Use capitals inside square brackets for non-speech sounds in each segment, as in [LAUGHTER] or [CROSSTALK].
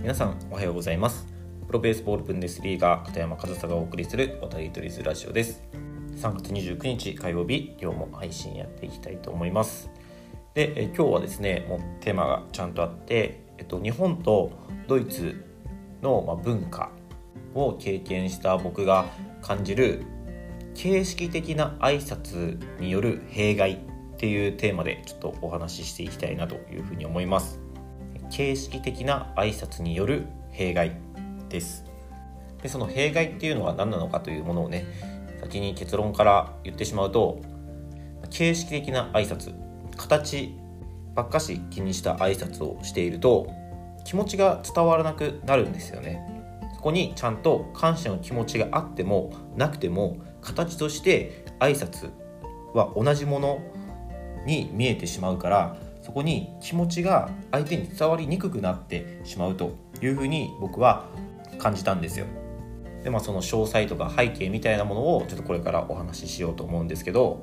皆さんおはようございます。プロベースボールブンデスリーガー片山和沙がお送りする渡り鳥ズラジオです。3月29日火曜日今日も配信やっていきたいと思います。でえ今日はですねもうテーマがちゃんとあってえっと日本とドイツのま文化を経験した僕が感じる形式的な挨拶による弊害っていうテーマでちょっとお話ししていきたいなというふうに思います。形式的な挨拶による弊害です。でその弊害っていうのは何なのかというものをね先に結論から言ってしまうと形式的な挨拶形ばっかし気にした挨拶をしていると気持ちが伝わらなくなるんですよね。そこにちゃんと感謝の気持ちがあってもなくても形として挨拶は同じものに見えてしまうからそこに気持ちが相手に伝わりにくくなってしまうというふうに僕は感じたんですよ。でまあその詳細とか背景みたいなものをちょっとこれからお話ししようと思うんですけど、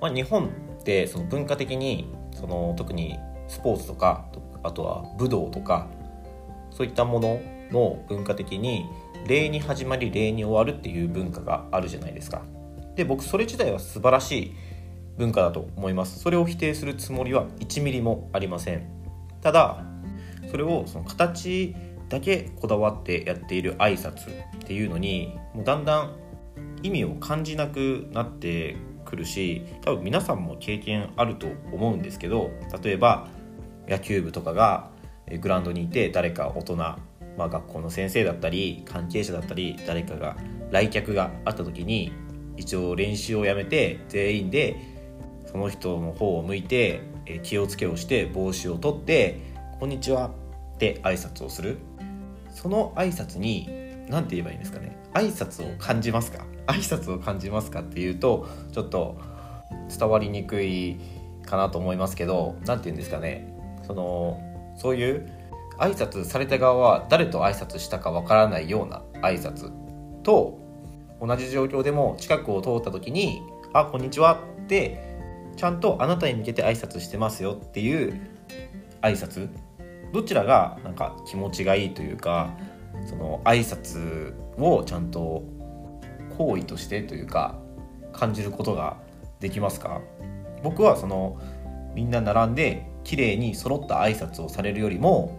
まあ、日本ってその文化的にその特にスポーツとかあとは武道とかそういったものの文化的に礼に始まり礼に終わるっていう文化があるじゃないですか。で僕それ自体は素晴らしい文化だと思います。それを否定するつもりは1ミリもありません。ただそれをその形だけこだわってやっている挨拶っていうのにもうだんだん意味を感じなくなってくるし多分皆さんも経験あると思うんですけど例えば野球部とかがグラウンドにいて誰か大人、まあ、学校の先生だったり関係者だったり誰かが来客があった時に一応練習をやめて全員でその人の方を向いて、え気をつけをして帽子を取って「こんにちは」って挨拶をする。その挨拶に何て言えばいいんですかね。挨拶を感じますか？挨拶を感じますか？っていうとちょっと伝わりにくいかなと思いますけど何て言うんですかね。そのそういう挨拶された側は誰と挨拶したかわからないような挨拶と同じ状況でも近くを通った時に「あこんにちは」ってちゃんとあなたに向けて挨拶してますよっていう挨拶。どちらがなんか気持ちがいいというかその挨拶をちゃんと行為としてというか感じることができますか？僕はそのみんな並んで綺麗に揃った挨拶をされるよりも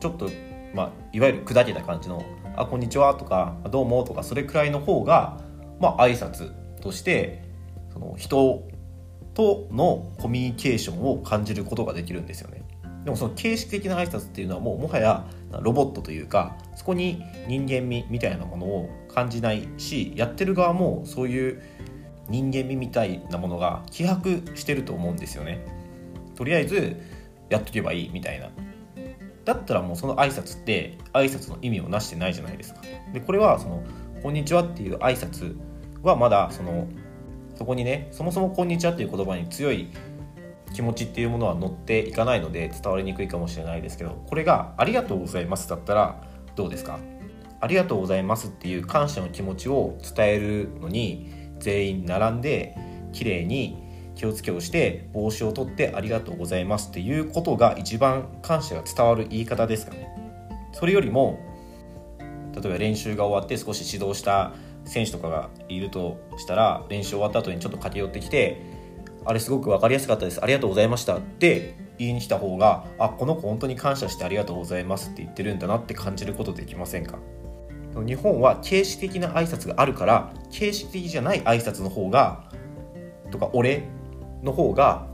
ちょっと、まあ、いわゆる砕けた感じの「あこんにちは」とか「どうも」とかそれくらいの方がまあ挨拶としてその人とのコミュニケーションを感じることができるんですよね。でもその形式的な挨拶っていうのはもうもはやロボットというかそこに人間味みたいなものを感じないしやってる側もそういう人間味みたいなものが希薄してると思うんですよね。とりあえずやっとけばいいみたいな。だったらもうその挨拶って挨拶の意味をなしてないじゃないですか。でこれはその「こんにちは」っていう挨拶はまだそのそこにねそもそも「こんにちは」っていう言葉に強い気持ちっていうものは乗っていかないので伝わりにくいかもしれないですけどこれが「ありがとうございます」だったらどうですか？ありがとうございますっていう感謝の気持ちを伝えるのに全員並んで綺麗に気をつけをして帽子を取ってありがとうございますっていうことが一番感謝が伝わる言い方ですかね。それよりも例えば練習が終わって少し指導した選手とかがいるとしたら練習終わった後にちょっと駆け寄ってきてあれすごく分かりやすかったです。ありがとうございました。って言いに来た方があこの子本当に感謝してありがとうございますって言ってるんだなって感じることできませんか？日本は形式的な挨拶があるから形式的じゃない挨拶の方がとか俺の方が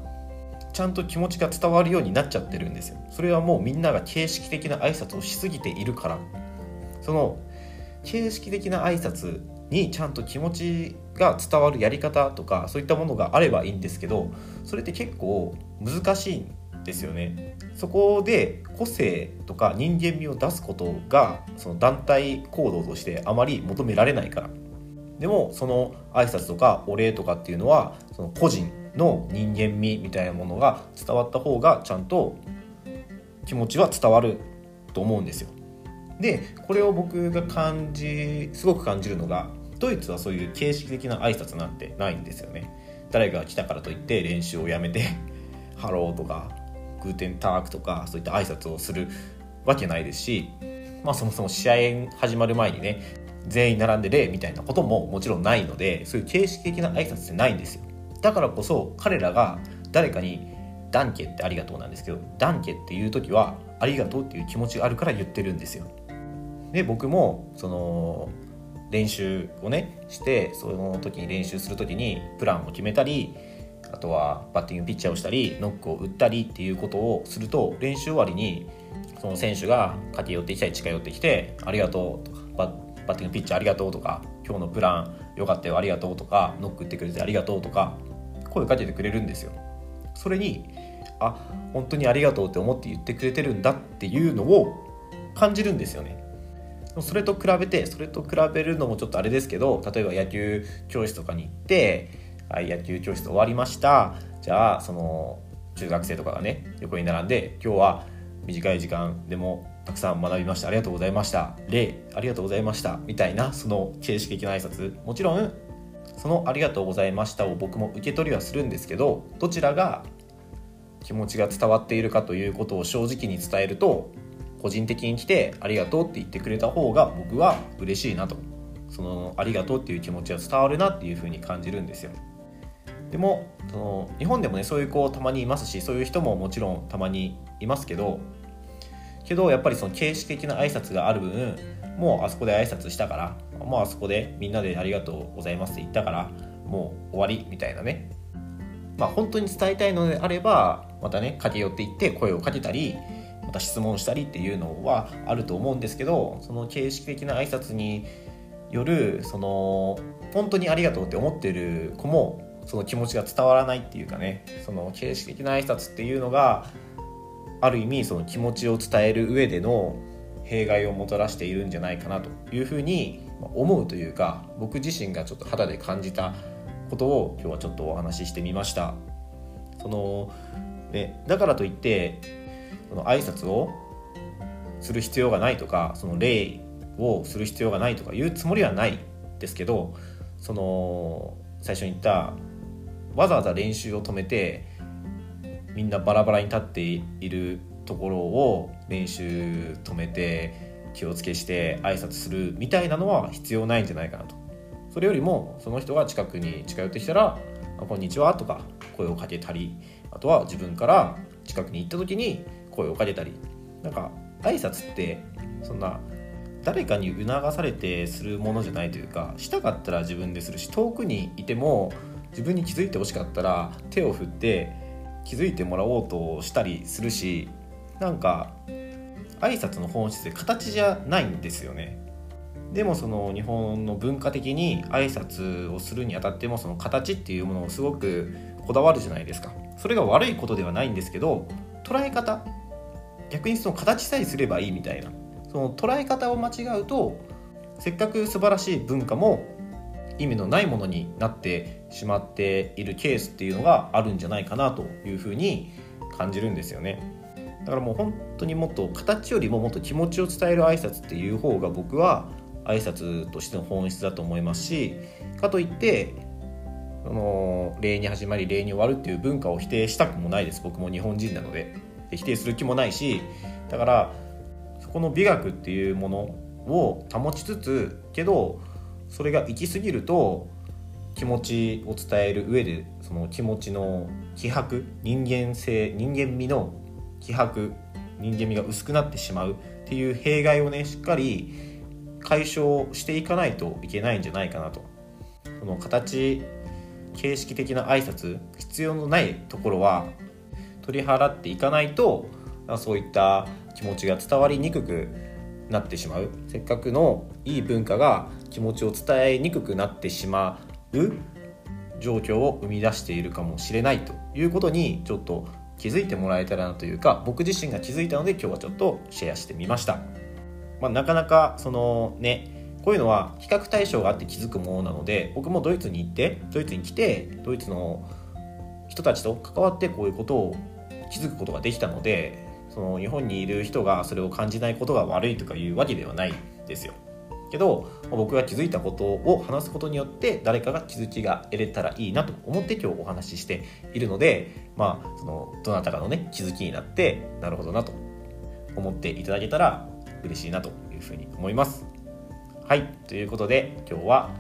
ちゃんと気持ちが伝わるようになっちゃってるんですよ。それはもうみんなが形式的な挨拶をしすぎているから。その形式的な挨拶にちゃんと気持ちが伝わるやり方とかそういったものがあればいいんですけどそれって結構難しいんですよね。そこで個性とか人間味を出すことがその団体行動としてあまり求められないから。でもその挨拶とかお礼とかっていうのはその個人の人間味みたいなものが伝わった方がちゃんと気持ちは伝わると思うんですよ。でこれを僕が感じすごく感じるのがドイツはそういう形式的な挨拶なんてないんですよね。誰が来たからといって練習をやめて [LAUGHS] ハローとか Guten Tag とかそういった挨拶をするわけないですし、まあ、そもそも試合始まる前にね全員並んで礼みたいなことももちろんないのでそういう形式的な挨拶ってないんですよ。だからこそ彼らが誰かに「ダンケ」ってありがとうなんですけど「ダンケ」っていう時は「ありがとう」っていう気持ちがあるから言ってるんですよ。で僕もその練習をねしてその時に練習する時にプランを決めたりあとはバッティングピッチャーをしたりノックを打ったりっていうことをすると練習終わりにその選手が駆け寄ってきたり近寄ってきて「ありがとう」とかバッティングピッチャーありがとうとか今日のプランよかったよありがとうとかノック打ってくれてありがとうとか声かけてくれるんですよ。それにあ本当にありがとうって思って言ってくれてるんだっていうのを感じるんですよね。それと比べてそれと比べるのもちょっとあれですけど例えば野球教室とかに行ってはい、野球教室終わりました。じゃあその中学生とかがね横に並んで今日は短い時間でもたくさん学びました。ありがとうございました。礼ありがとうございました。みたいなその形式的な挨拶。もちろんそのありがとうございましたを僕も受け取りはするんですけどどちらが気持ちが伝わっているかということを正直に伝えると個人的に来てありがとうって言ってくれた方が僕は嬉しいなと。そのありがとうっていう気持ちは伝わるなっていうふうに感じるんですよ。でもその日本でもねそういう子たまにいますしそういう人ももちろんたまにいますけどけどやっぱりその形式的な挨拶がある分もうあそこで挨拶したからもうあそこでみんなでありがとうございますって言ったからもう終わりみたいなね。まあ本当に伝えたいのであればまたね駆け寄っていって声をかけたりまた質問したりっていうのはあると思うんですけどその形式的な挨拶によるその本当にありがとうって思ってる子もその気持ちが伝わらないっていうかねその形式的な挨拶っていうのがある意味その気持ちを伝える上での弊害をもたらしているんじゃないかなというふうに思うというか僕自身がちょっと肌で感じたことを今日はちょっとお話ししてみました。その、ね、だからといってその挨拶をする必要がないとかその礼をする必要がないとかいうつもりはないですけどその最初に言ったわざわざ練習を止めてみんなバラバラに立っているところを練習止めて気をつけして挨拶するみたいなのは必要ないんじゃないかなと。それよりもその人が近くに近寄ってきたら「こんにちは」とか声をかけたりあとは自分から近くに行った時に声をかけたりなんか挨拶ってそんな誰かに促されてするものじゃないというかしたかったら自分でするし遠くにいても自分に気づいてほしかったら手を振って気づいてもらおうとしたりするしなんか挨拶の本質で形じゃないんですよね。でもその日本の文化的に挨拶をするにあたってもその形っていうものをすごくこだわるじゃないですか。それが悪いことではないんですけど捉え方逆にその形さえすればいいみたいな。その捉え方を間違うとせっかく素晴らしい文化も意味のないものになってしまっているケースっていうのがあるんじゃないかなというふうに感じるんですよね。だからもう本当にもっと形よりももっと気持ちを伝える挨拶っていう方が僕は挨拶としての本質だと思いますしかといっての礼に始まり礼に終わるっていう文化を否定したくもないです。僕も日本人なので。で否定する気もないしだからそこの美学っていうものを保ちつつけどそれが行き過ぎると気持ちを伝える上でその気持ちの気迫人間性人間味の気迫人間味が薄くなってしまうっていう弊害をねしっかり解消していかないといけないんじゃないかなと。その形形式的な挨拶必要のないところは取り払っていかないとそういった気持ちが伝わりにくくなってしまう。せっかくのいい文化が気持ちを伝えにくくなってしまう状況を生み出しているかもしれないということにちょっと気づいてもらえたらなというか僕自身が気づいたので今日はちょっとシェアしてみました、まあ、なかなかそのねこういうのは比較対象があって気づくものなので僕もドイツに行ってドイツに来てドイツの人たちと関わってこういうことを気づくことができたのでその日本にいる人がそれを感じないことが悪いとかいうわけではないですよ。けど僕が気づいたことを話すことによって誰かが気づきが得れたらいいなと思って今日お話ししているのでまあそのどなたかのね気づきになってなるほどなと思っていただけたら嬉しいなというふうに思いますはいということで今日は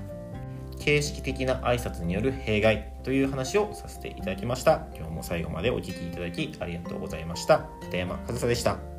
形式的な挨拶による弊害という話をさせていただきました。今日も最後までお聴きいただきありがとうございました。片山和沙でした。